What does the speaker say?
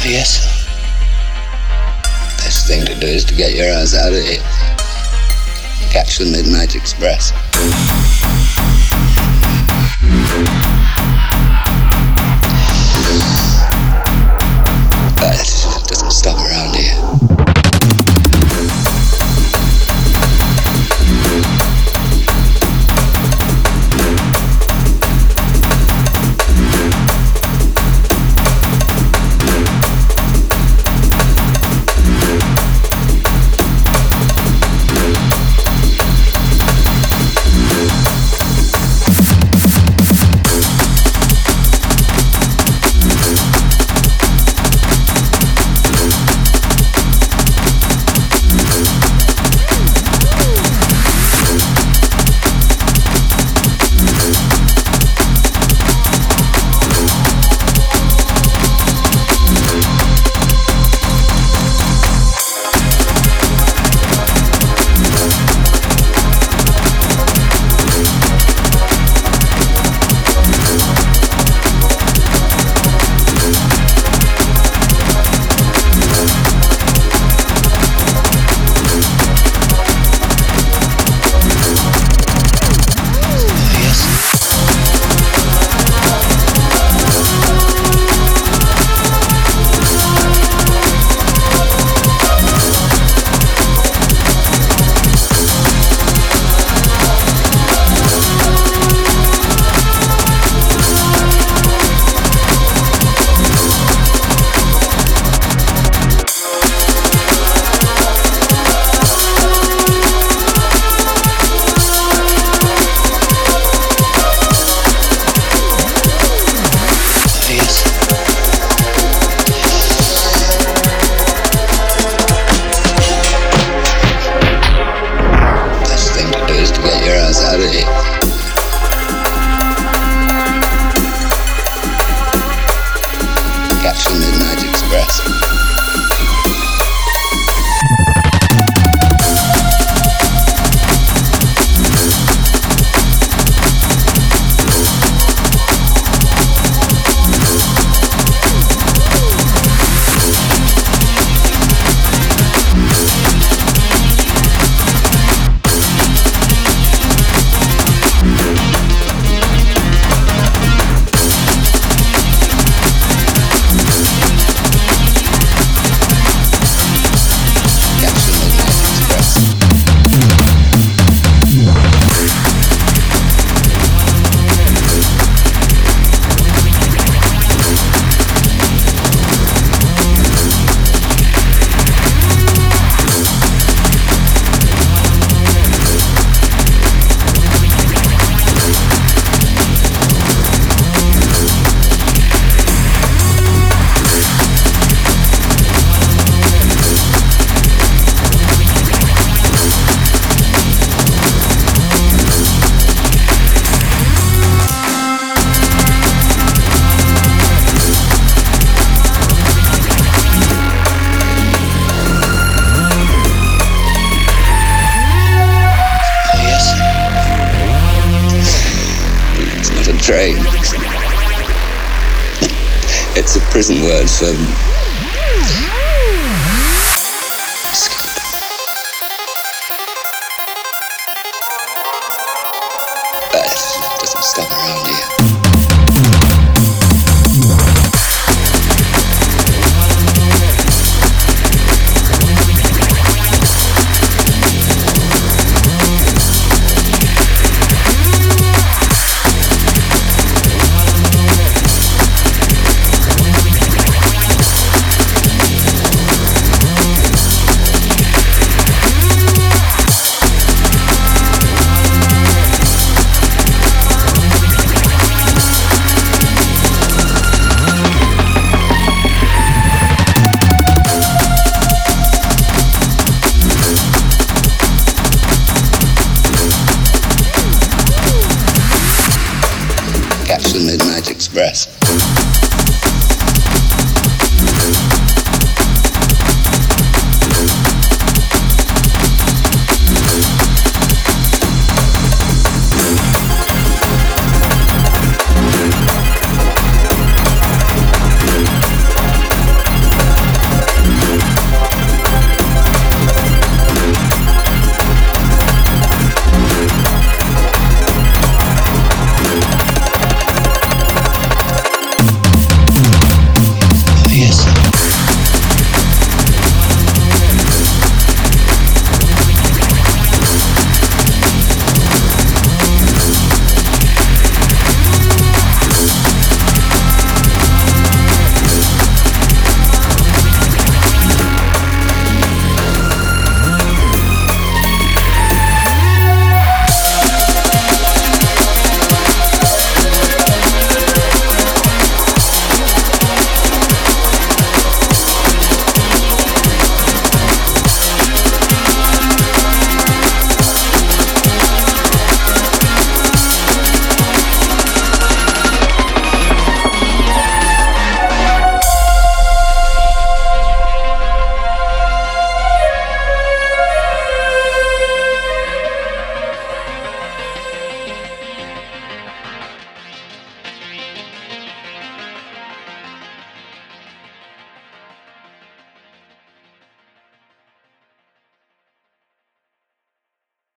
obvious. Best thing to do is to get your ass out of here. Catch the Midnight Express. Get your It's a. It's a prison word for. Catch the Midnight Express.